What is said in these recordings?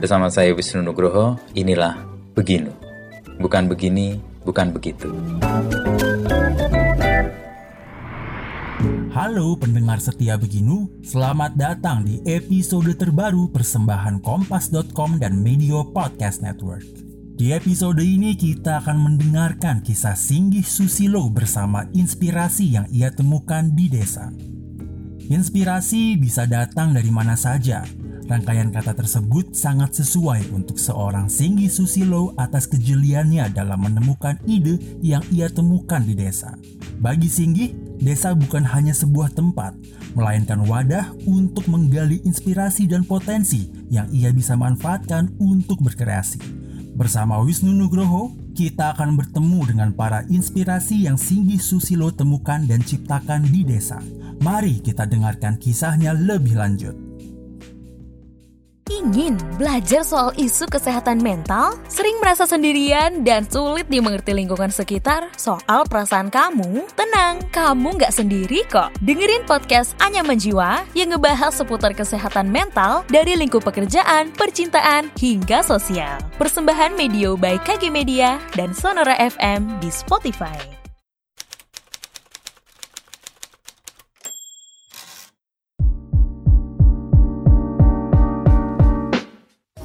Bersama saya Wisnu Nugroho, inilah Beginu. Bukan begini, bukan begitu. Halo pendengar setia Beginu, selamat datang di episode terbaru persembahan Kompas.com dan Media Podcast Network. Di episode ini kita akan mendengarkan kisah Singgih Susilo bersama inspirasi yang ia temukan di desa. Inspirasi bisa datang dari mana saja. Rangkaian kata tersebut sangat sesuai untuk seorang Singgi Susilo atas kejeliannya dalam menemukan ide yang ia temukan di desa. Bagi Singgi, desa bukan hanya sebuah tempat, melainkan wadah untuk menggali inspirasi dan potensi yang ia bisa manfaatkan untuk berkreasi. Bersama Wisnu Nugroho, kita akan bertemu dengan para inspirasi yang Singgi Susilo temukan dan ciptakan di desa. Mari kita dengarkan kisahnya lebih lanjut. Ingin belajar soal isu kesehatan mental? Sering merasa sendirian dan sulit dimengerti lingkungan sekitar soal perasaan kamu? Tenang, kamu nggak sendiri kok. Dengerin podcast Anya Menjiwa yang ngebahas seputar kesehatan mental dari lingkup pekerjaan, percintaan, hingga sosial. Persembahan Medio by KG Media dan Sonora FM di Spotify.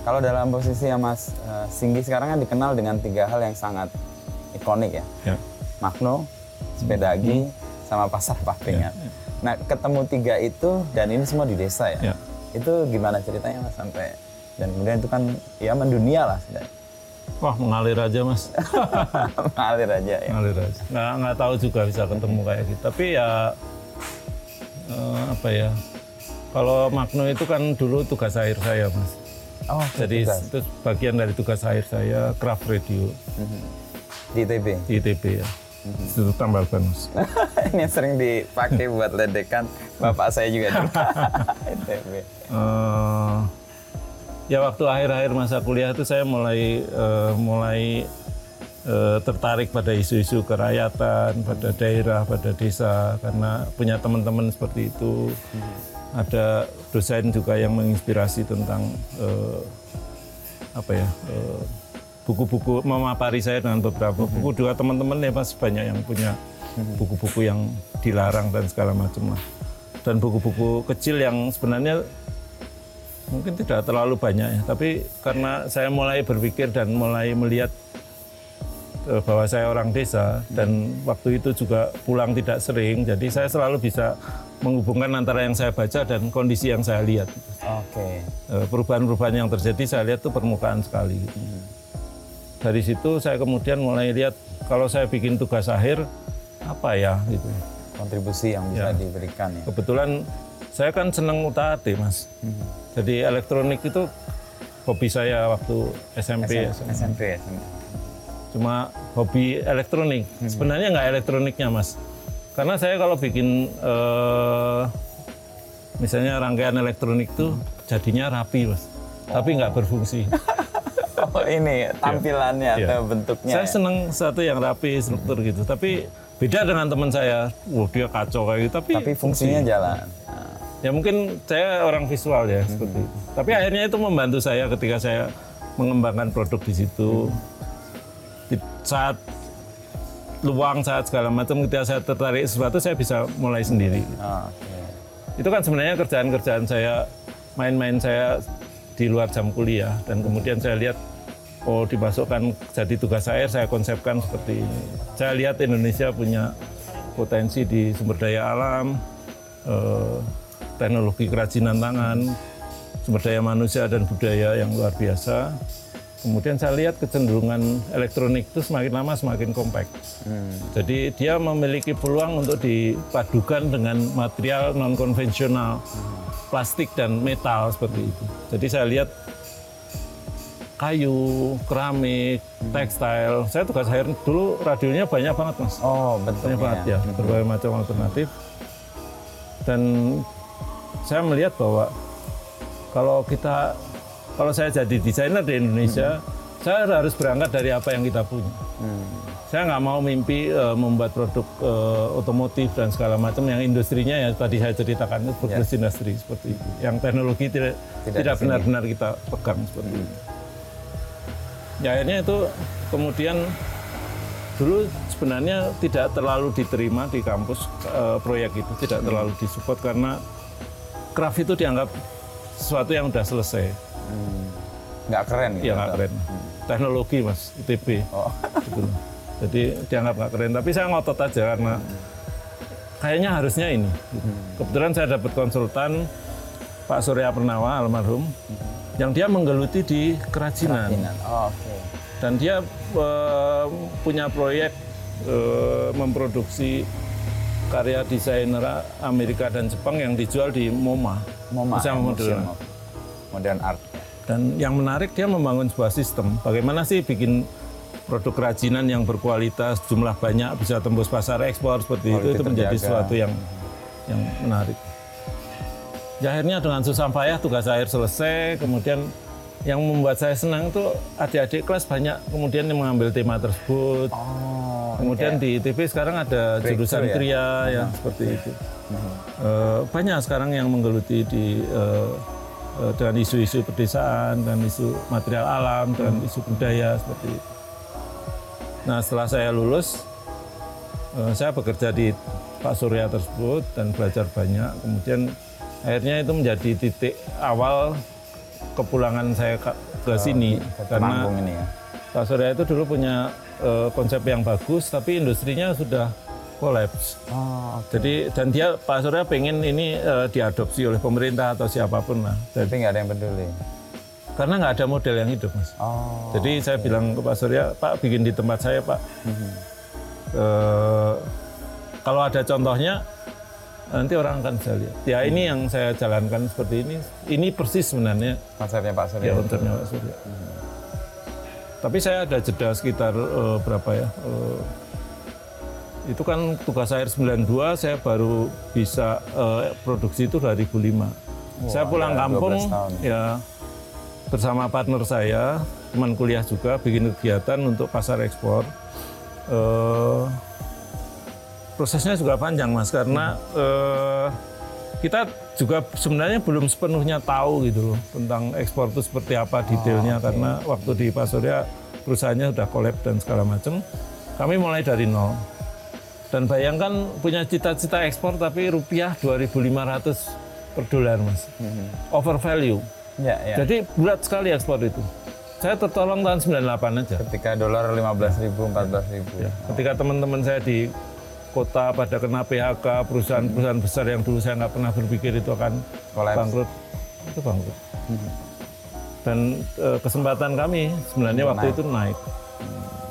Kalau dalam posisi yang Mas uh, Singgi sekarang kan dikenal dengan tiga hal yang sangat ikonik ya. Ya. Magno, sepedagi, sama pasar Papringan. Ya, ya. Nah, ketemu tiga itu dan ini semua di desa ya. Ya. Itu gimana ceritanya Mas sampai dan kemudian itu kan ya mendunia lah sudah. Wah mengalir aja mas, Mengalir aja ya. mengalir aja. Nggak nggak tahu juga bisa ketemu kayak gitu. Tapi ya eh, apa ya? Kalau Magno itu kan dulu tugas akhir saya mas. Oh, Jadi tugas. itu bagian dari tugas akhir saya craft radio di ITB. di ITB ya. Mhm. Institut Tambalban mas. ini yang sering dipakai buat ledekan bapak saya juga di ITB. Eh, ya waktu akhir-akhir masa kuliah itu saya mulai eh, mulai tertarik pada isu-isu kerakyatan, pada daerah, pada desa karena punya teman-teman seperti itu. Ada dosen juga yang menginspirasi tentang eh, apa ya eh, buku-buku memapari saya dengan beberapa buku. Juga teman-teman ya mas banyak yang punya buku-buku yang dilarang dan segala macam lah. Dan buku-buku kecil yang sebenarnya mungkin tidak terlalu banyak ya. Tapi karena saya mulai berpikir dan mulai melihat eh, bahwa saya orang desa dan waktu itu juga pulang tidak sering jadi saya selalu bisa menghubungkan antara yang saya baca dan kondisi yang saya lihat Oke. Eh, perubahan-perubahan yang terjadi saya lihat itu permukaan sekali. Dari situ saya kemudian mulai lihat kalau saya bikin tugas akhir apa ya gitu. Kontribusi yang bisa Ya. diberikan ya. Kebetulan saya kan senang UTAT mas. Jadi elektronik itu hobi saya waktu SMP. ya. SMP ya. Cuma hobi elektronik. Sebenarnya nggak elektroniknya mas. Karena saya kalau bikin eh, misalnya rangkaian elektronik tuh jadinya rapi mas. Tapi nggak berfungsi. Oh ini tampilannya Iya. atau bentuknya. Saya ya? senang sesuatu yang rapi, struktur gitu. Tapi beda dengan teman saya. Wah dia kacau kayak gitu. Tapi, Tapi fungsinya fungsi. jalan. Ya mungkin saya orang visual ya seperti itu. Tapi akhirnya itu membantu saya ketika saya mengembangkan produk di situ. Di saat luang, saat segala macam, ketika saya tertarik sesuatu, saya bisa mulai sendiri. Oke. Itu kan sebenarnya kerjaan-kerjaan saya, main-main saya di luar jam kuliah. Dan kemudian saya lihat, oh dimasukkan jadi tugas akhir, saya konsepkan seperti ini. Saya lihat Indonesia punya potensi di sumber daya alam, eh, teknologi kerajinan tangan, sumber daya manusia dan budaya yang luar biasa. Kemudian saya lihat kecenderungan elektronik itu semakin lama semakin kompak. Jadi dia memiliki peluang untuk dipadukan dengan material non konvensional, plastik dan metal seperti itu. Jadi saya lihat kayu, keramik, tekstil. Saya tugas akhir dulu radionya banyak banget mas. Oh, Banyak bentuknya. banget ya, berbagai macam alternatif. Dan saya melihat bahwa kalau kita, kalau saya jadi desainer di Indonesia, Saya harus berangkat dari apa yang kita punya. Saya nggak mau mimpi eh, membuat produk eh, otomotif dan segala macam yang industrinya ya tadi saya ceritakan itu progress industri seperti itu. Yang teknologi tidak Tidak benar-benar kita pegang seperti itu. Ya akhirnya itu kemudian dulu sebenarnya tidak terlalu diterima di kampus eh, proyek itu tidak terlalu disupport karena craft itu dianggap sesuatu yang udah selesai. Nggak keren gitu. Ya nggak keren. Teknologi mas, ITB. Oh. Gitu. Jadi dianggap nggak keren. Tapi saya ngotot aja karena kayaknya harusnya ini. Kebetulan saya dapat konsultan Pak Surya Pernawa almarhum, yang dia menggeluti di kerajinan. Kerajinan. Oh, Oke. Dan dia eh, punya proyek eh, memproduksi karya desainer Amerika dan Jepang yang dijual di MoMA. MoMA, Museum Modern. Modern Art. Dan yang menarik dia membangun sebuah sistem. Bagaimana sih bikin produk kerajinan yang berkualitas, jumlah banyak, bisa tembus pasar ekspor seperti itu, Quality itu menjadi terjaga. sesuatu yang yang menarik. Ya akhirnya dengan susah payah tugas akhir selesai, kemudian yang membuat saya senang itu adik-adik kelas banyak kemudian yang mengambil tema tersebut. Oh. Kemudian di ITB sekarang ada jurusan ya? kriya ya seperti itu. Eh, banyak sekarang yang menggeluti di eh, eh, dengan isu-isu pedesaan dan isu material alam dan isu budaya seperti itu. Nah setelah saya lulus, eh, saya bekerja di Pak Surya tersebut dan belajar banyak. Kemudian akhirnya itu menjadi titik awal kepulangan saya ke, ke sini Ke karena ini ya. Pak Surya itu dulu punya eh, konsep yang bagus, tapi industrinya sudah kolaps. Oh, oke. Jadi dan dia Pak Surya pengen ini eh, diadopsi oleh pemerintah atau siapa pun lah. Dan- Tapi nggak ada yang peduli. karena nggak ada model yang hidup, mas. Oh. Jadi saya bilang ke Pak Surya, Pak bikin di tempat saya, Pak. Mhm. Eh, kalau ada contohnya, nanti orang akan bisa lihat. Ya ini yang saya jalankan seperti ini. Ini persis sebenarnya Konsepnya Pak Surya. ya konsepnya Pak Surya. Tapi saya ada jeda sekitar eh, berapa ya? eh, itu kan tugas akhir 92, saya baru bisa eh, produksi itu 2005. saya pulang ada kampung 12 tahun. ya bersama partner saya, teman kuliah juga bikin kegiatan untuk pasar ekspor. Eh, prosesnya juga panjang mas karena eh, kita juga sebenarnya belum sepenuhnya tahu gitu loh tentang ekspor itu seperti apa detailnya karena waktu di Pak Surya perusahaannya sudah kolab dan segala macam. Kami mulai dari nol. Dan bayangkan punya cita-cita ekspor tapi rupiah 2.500 per dolar mas. Over value. Ya, ya. Jadi berat sekali ekspor itu. Saya tertolong tahun 98 aja. Ketika dolar 15.000, 14.000. Ya, ketika teman-teman saya di kota pada kena PHK, perusahaan-perusahaan besar yang dulu saya nggak pernah berpikir itu akan Kolaps. bangkrut, itu bangkrut. Dan eh, kesempatan kami sebenarnya Untuk waktu naik. itu naik.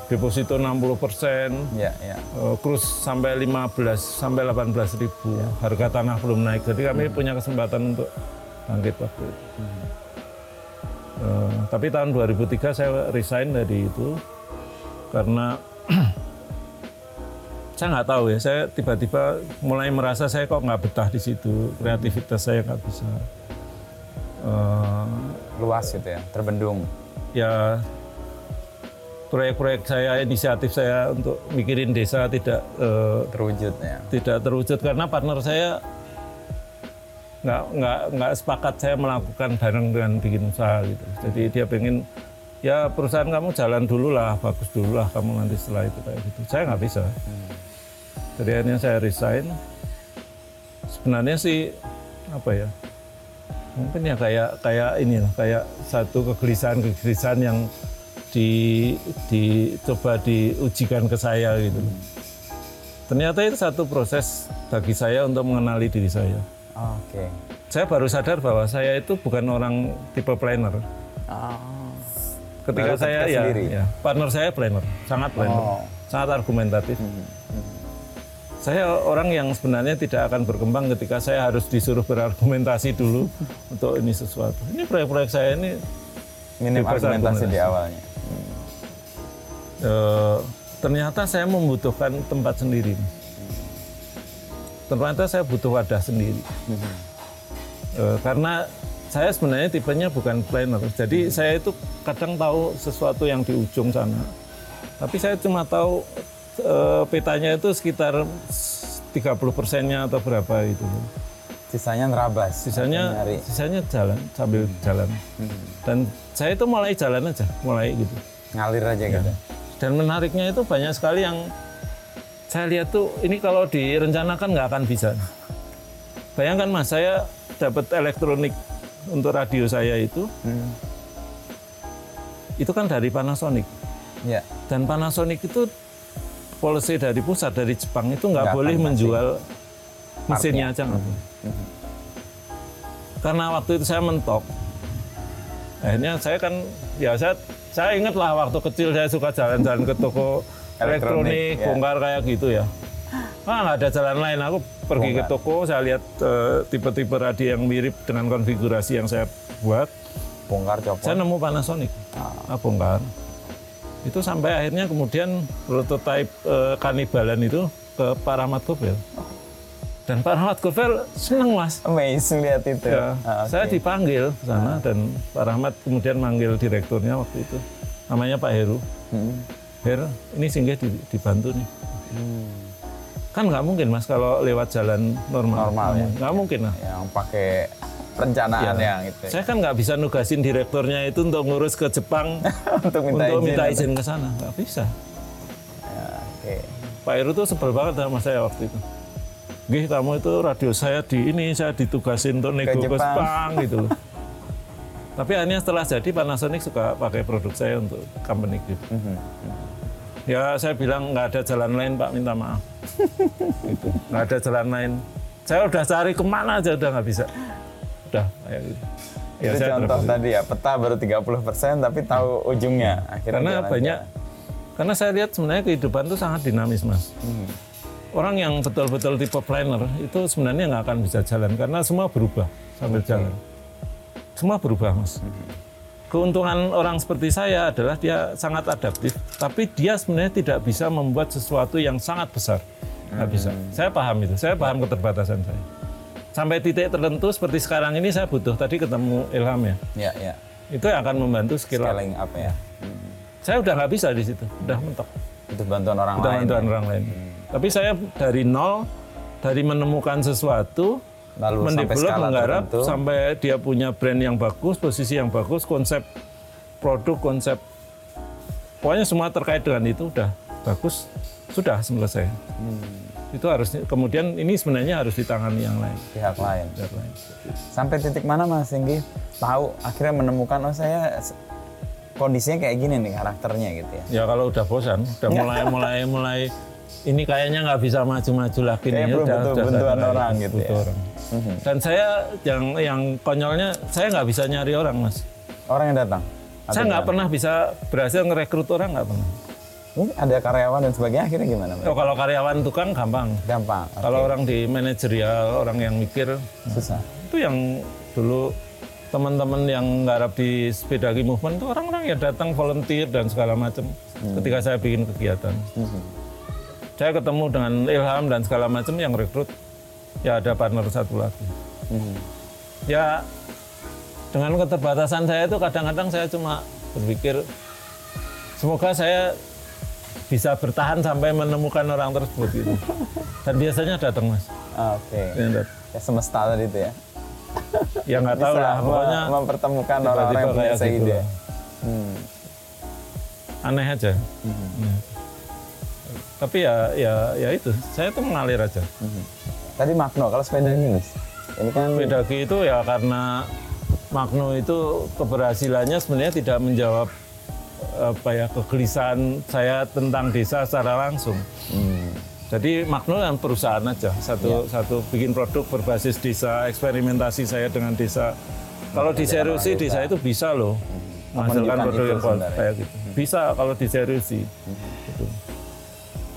Deposito 60 persen, Ya, ya. krus sampai 15 sampai 18 ribu, harga tanah belum naik. Jadi kami punya kesempatan untuk bangkit waktu itu. Eh, tapi tahun 2003 saya resign dari itu karena saya nggak tahu ya. Saya tiba-tiba mulai merasa saya kok nggak betah di situ, kreativitas saya nggak bisa. Eh, Luas gitu ya, terbendung. ya proyek-proyek saya, inisiatif saya untuk mikirin desa tidak eh, Terwujud ya. tidak terwujud karena partner saya nggak nggak nggak sepakat saya melakukan bareng dengan bikin usaha gitu. Jadi dia pengen ya perusahaan kamu jalan dulu lah, bagus dulu lah kamu nanti setelah itu kayak gitu. Saya nggak bisa. Jadi akhirnya saya resign. Sebenarnya sih apa ya? Mungkin ya kayak kayak ini lah, kayak satu kegelisahan kegelisahan yang di dicoba diujikan ke saya gitu. Ternyata itu satu proses bagi saya untuk mengenali diri saya. Oke. Saya baru sadar bahwa saya itu bukan orang tipe planner. Ketika Baru saya ketika ya, sendiri? ya, partner saya planner, sangat planner, Oh. sangat argumentatif. Saya orang yang sebenarnya tidak akan berkembang ketika saya harus disuruh berargumentasi dulu untuk ini sesuatu. Ini proyek-proyek saya ini Minim Bebas argumentasi di argumentasi. awalnya. eh, ternyata saya membutuhkan tempat sendiri. Ternyata saya butuh wadah sendiri. Eh, karena saya sebenarnya tipenya bukan planner. Jadi saya itu kadang tahu sesuatu yang di ujung sana. Tapi saya cuma tahu eh, petanya itu sekitar 30 persennya atau berapa itu. Sisanya nerabas. Sisanya nyari. sisanya jalan sambil jalan. Dan saya itu mulai jalan aja, mulai gitu. ngalir aja Ya. gitu. Dan menariknya itu banyak sekali yang saya lihat tuh ini kalau direncanakan nggak akan bisa. Bayangkan mas, saya dapat elektronik untuk radio saya itu, Hmm. itu kan dari Panasonic. Ya. Dan Panasonic itu policy dari pusat dari Jepang itu nggak boleh menjual mesinnya aja nggak boleh. Karena waktu itu saya mentok, akhirnya saya kan ya saya saya ingat lah waktu kecil saya suka jalan-jalan ke toko Elektronik, elektronik, ya. bongkar kayak gitu ya. Ah nggak ada jalan lain, aku pergi ke Bongkar. toko, saya lihat eh, tipe-tipe radio yang mirip dengan konfigurasi yang saya buat, Bongkar copot. saya nemu Panasonic, ah. bongkar. Itu sampai akhirnya kemudian prototipe eh, kanibalan itu ke Pak Rahmat Gobel. Dan Pak Rahmat Gobel seneng mas. Amazing lihat itu. Ya, Ah, oke. Saya dipanggil ke sana dan Pak Rahmat kemudian manggil direkturnya waktu itu. Namanya Pak Heru. Hmm. Her, ini singgah di- dibantu nih. Kan nggak mungkin mas kalau lewat jalan normal. Normal, Nggak ya. mungkin. Nggak mungkin lah. Yang pakai perencanaan Ya. yang itu. Saya kan nggak bisa nugasin direkturnya itu untuk ngurus ke Jepang untuk minta untuk izin. minta izin ke sana. Nggak bisa. Ya. Pak Heru tuh sebel banget sama saya waktu itu. Gih, kamu itu radio saya di ini, saya ditugasin untuk nego ke Jepang. Jepang gitu loh. Tapi akhirnya setelah jadi Panasonic suka pakai produk saya untuk company gitu. Mhm. Ya saya bilang nggak ada jalan lain Pak, minta maaf. gitu. Nggak ada jalan lain. Saya udah cari ke mana aja udah nggak bisa. Udah kayak gitu. Ya, itu saya contoh tadi ya, peta baru 30% tapi tahu ujungnya. Akhirnya karena banyak aja. karena saya lihat sebenarnya kehidupan itu sangat dinamis mas. Hmm. orang yang betul-betul tipe planner itu sebenarnya nggak akan bisa jalan karena semua berubah sambil jalan. Semua berubah mas. Keuntungan orang seperti saya adalah dia sangat adaptif tapi dia sebenarnya tidak bisa membuat sesuatu yang sangat besar. Nggak bisa. Saya paham itu. Saya paham keterbatasan saya sampai titik tertentu seperti sekarang ini saya butuh tadi ketemu Ilham ya Ya, ya. itu yang akan membantu skill. Scaling up ya. saya udah nggak bisa di situ udah mentok Butuh bantuan orang Udah lain. bantuan ya. orang lain. Tapi saya dari nol, dari menemukan sesuatu, Lalu sampai mendevelop, menggarap, tertentu. sampai dia punya brand yang bagus, posisi yang bagus, konsep produk, konsep, pokoknya semua terkait dengan itu udah bagus, sudah selesai. Hmm. Itu harus, kemudian ini sebenarnya harus ditangani yang lain. Pihak lain. Pihak lain. Sampai titik mana Mas Singgi tahu akhirnya menemukan oh saya kondisinya kayak gini nih karakternya gitu ya. Ya kalau udah bosan, udah mulai mulai mulai ini kayaknya nggak bisa maju-maju lagi nih. perlu udah- butuh sadar, orang gitu ya. orang. Dan saya yang yang konyolnya saya nggak bisa nyari orang mas. Orang yang datang. Saya nggak pernah bisa berhasil ngerekrut orang nggak pernah. Ini ada karyawan dan sebagainya akhirnya gimana? Oh, kalau karyawan tukang gampang. Gampang. oke. Kalau orang di manajerial, orang yang mikir susah. itu yang dulu teman-teman yang nggarap di sepedagi movement itu orang-orang yang datang volunteer dan segala macam ketika saya bikin kegiatan. Saya ketemu dengan Ilham dan segala macam yang rekrut ya ada partner satu lagi. Ya dengan keterbatasan saya itu kadang-kadang saya cuma berpikir semoga saya bisa bertahan sampai menemukan orang tersebut gitu. Dan biasanya datang mas. Oke. Ya, dat- Ya, semesta tadi itu ya. Ya nggak tahu lah, pokoknya mempertemukan orang-orang yang punya gitu seide. lah. Hmm. aneh aja. Ya. Tapi ya ya ya itu, saya tuh mengalir aja. Tadi Magno, kalau sepeda ini Mas. Ini kan Pedagi itu ya karena Magno itu keberhasilannya sebenarnya tidak menjawab apa ya kegelisahan saya tentang desa secara langsung. Hmm. Jadi kan perusahaan aja, satu satu bikin produk berbasis desa, eksperimentasi saya dengan desa. Kalau diseriusi desa itu bisa loh menghasilkan Menunjukkan produk yang kayak gitu. Bisa kalau diseriusi. Gitu.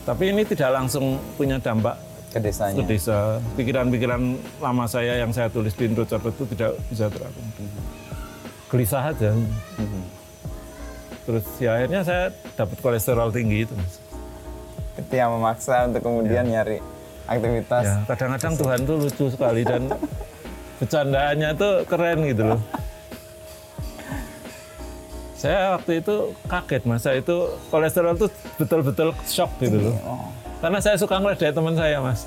Tapi ini tidak langsung punya dampak ke desanya. ke desa. Pikiran-pikiran lama saya yang saya tulis di Indocopet itu tidak bisa terapung. Gelisah aja. Terus ya akhirnya saya dapat kolesterol tinggi itu. Mas. Itu yang memaksa untuk kemudian nyari aktivitas. Ya, kadang-kadang Tuhan tuh lucu sekali dan bercandaannya tuh keren gitu loh. Saya waktu itu kaget mas, saya itu kolesterol tuh betul-betul shock gitu loh. Oh. Karena saya suka ngeliat teman saya mas.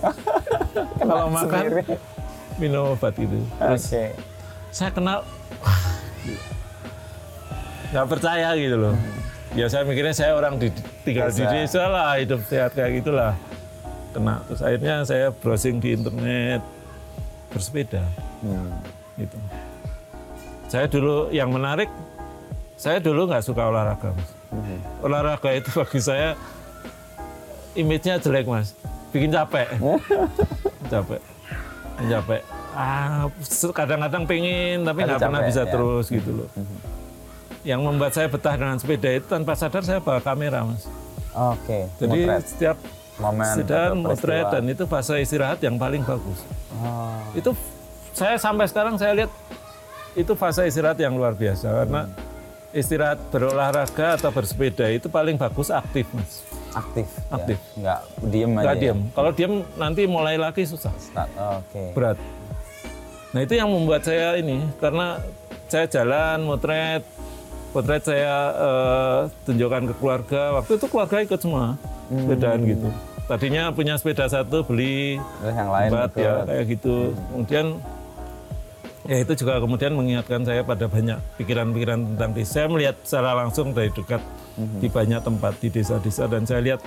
Kalau makan minum obat gitu. Oke. Terus saya kenal, wah, nggak percaya gitu loh. Ya saya mikirnya saya orang di, tinggal di desa lah, hidup sehat kayak gitulah. Kena. Terus akhirnya saya browsing di internet, bersepeda Hmm. gitu. Saya dulu yang menarik, saya dulu nggak suka olahraga, mas. Olahraga itu bagi saya image-nya jelek, mas. Bikin capek, capek, capek. Ah, kadang-kadang pengen tapi nggak pernah bisa ya. terus gitu loh. Yang membuat saya betah dengan sepeda itu tanpa sadar saya bawa kamera, mas. Oke. Jadi Motret. setiap momen sedang motret dan itu fase istirahat yang paling bagus. Oh. itu saya sampai sekarang saya lihat itu fase istirahat yang luar biasa karena istirahat berolahraga atau bersepeda itu paling bagus aktif mas aktif. ya. Aktif. Nggak diem aja. nggak ya? diem kalau diem nanti mulai lagi susah Start. Oke. berat nah itu yang membuat saya ini karena saya jalan motret potret saya eh, tunjukkan ke keluarga waktu itu keluarga ikut semua sepedaan gitu tadinya punya sepeda satu beli Terus yang lain ikut. ya kayak gitu. Kemudian ya itu juga kemudian mengingatkan saya pada banyak pikiran-pikiran tentang desa. Saya melihat secara langsung dari dekat di banyak tempat di desa-desa dan saya lihat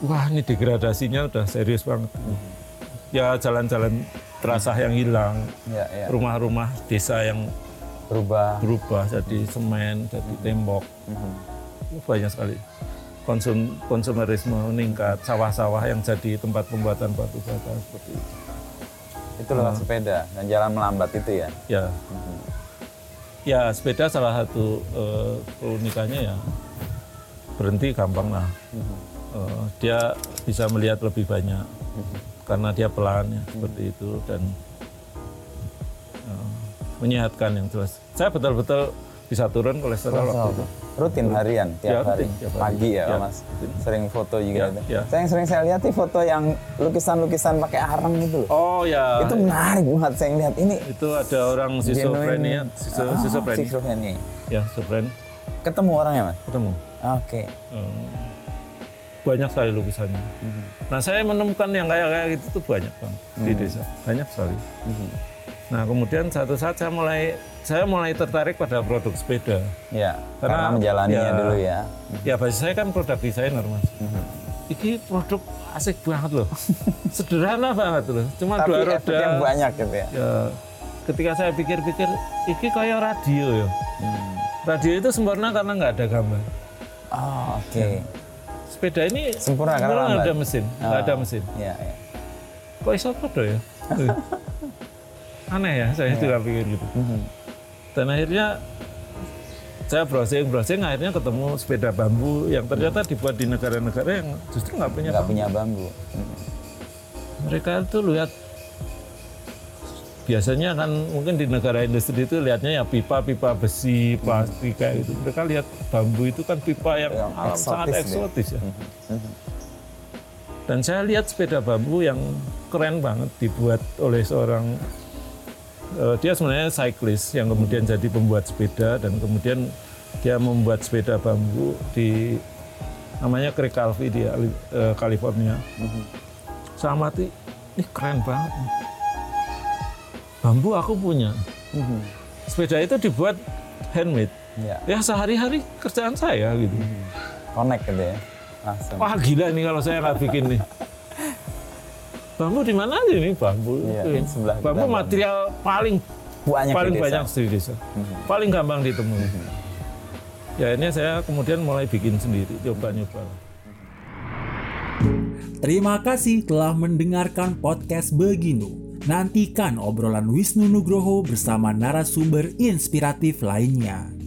wah ini degradasinya udah serius banget. Ya jalan-jalan terasa yang hilang, Ya, ya. rumah-rumah desa yang Berubah. berubah jadi semen, jadi tembok. Banyak sekali. Konsum, konsumerisme meningkat, sawah-sawah yang jadi tempat pembuatan batu bata seperti itu. Itu lewat sepeda dan jalan melambat itu ya. Ya, ya sepeda salah satu eh, keunikannya ya berhenti gampang lah. Eh, dia bisa melihat lebih banyak karena dia pelan ya seperti itu dan menyehatkan yang jelas. Saya betul-betul bisa turun kolesterol waktu itu. Rutin harian Ya, tiap hari. rutin, tiap hari. Pagi ya, Ya, Mas. rutin. Sering foto juga Ya, itu. ya. Saya yang sering saya lihat nih foto yang lukisan-lukisan pakai arang gitu. Oh ya, Itu menarik banget saya ngeliat ini. itu ada orang schizophrenia, Ah, schizophrenia. schizophrenia. Ya, schizophrenia Ketemu orangnya, Mas? ketemu. Oke. Eh, banyak sekali lukisannya. Nah saya menemukan yang kayak kayak gitu tuh banyak bang di desa, banyak sekali. Nah kemudian satu saat saya mulai saya mulai tertarik pada produk sepeda. Ya, karena, Karena- menjalaninya ya. dulu ya. Ya bagi saya kan produk desainer mas. Ini produk asik banget loh, sederhana banget loh, cuma Tapi dua roda. banyak gitu ya. Ya, ketika saya pikir-pikir, ini kayak radio ya. Radio itu sempurna karena nggak ada gambar. Oh, oke. Sepeda ini Sempurna karena nggak lambat. ada mesin, nggak ada Oh, mesin. Iya, iya. kok iso podo ya? Aneh ya, saya juga pikir gitu. Mhm. Dan akhirnya saya browsing browsing akhirnya ketemu sepeda bambu yang ternyata dibuat di negara-negara yang justru nggak punya Nggak bambu. punya bambu. Mereka itu lihat biasanya kan mungkin di negara industri itu lihatnya ya pipa-pipa besi, plastik kayak gitu. Mereka lihat bambu itu kan pipa yang, Yang alam- sangat eksotis dia. eksotis ya. Dan saya lihat sepeda bambu yang keren banget dibuat oleh seorang eh, dia sebenarnya cyclist yang kemudian jadi pembuat sepeda dan kemudian dia membuat sepeda bambu di namanya Craig Calvi di eh, California. Saya amati, ini keren banget. Bambu aku punya. Sepeda itu dibuat handmade. Iya. Ya sehari-hari kerjaan saya gitu. Connect gitu ya. Langsung. Wah gila nih kalau saya nggak bikin nih. Bambu di mana aja nih bambu? Iya, di sebelah kita bambu bambu. material paling Banyak paling di desa. banyak di desa. Paling gampang ditemui. Ya ini saya kemudian mulai bikin sendiri, coba-nyoba. Terima kasih telah mendengarkan podcast Beginu. Nantikan obrolan Wisnu Nugroho bersama narasumber inspiratif lainnya.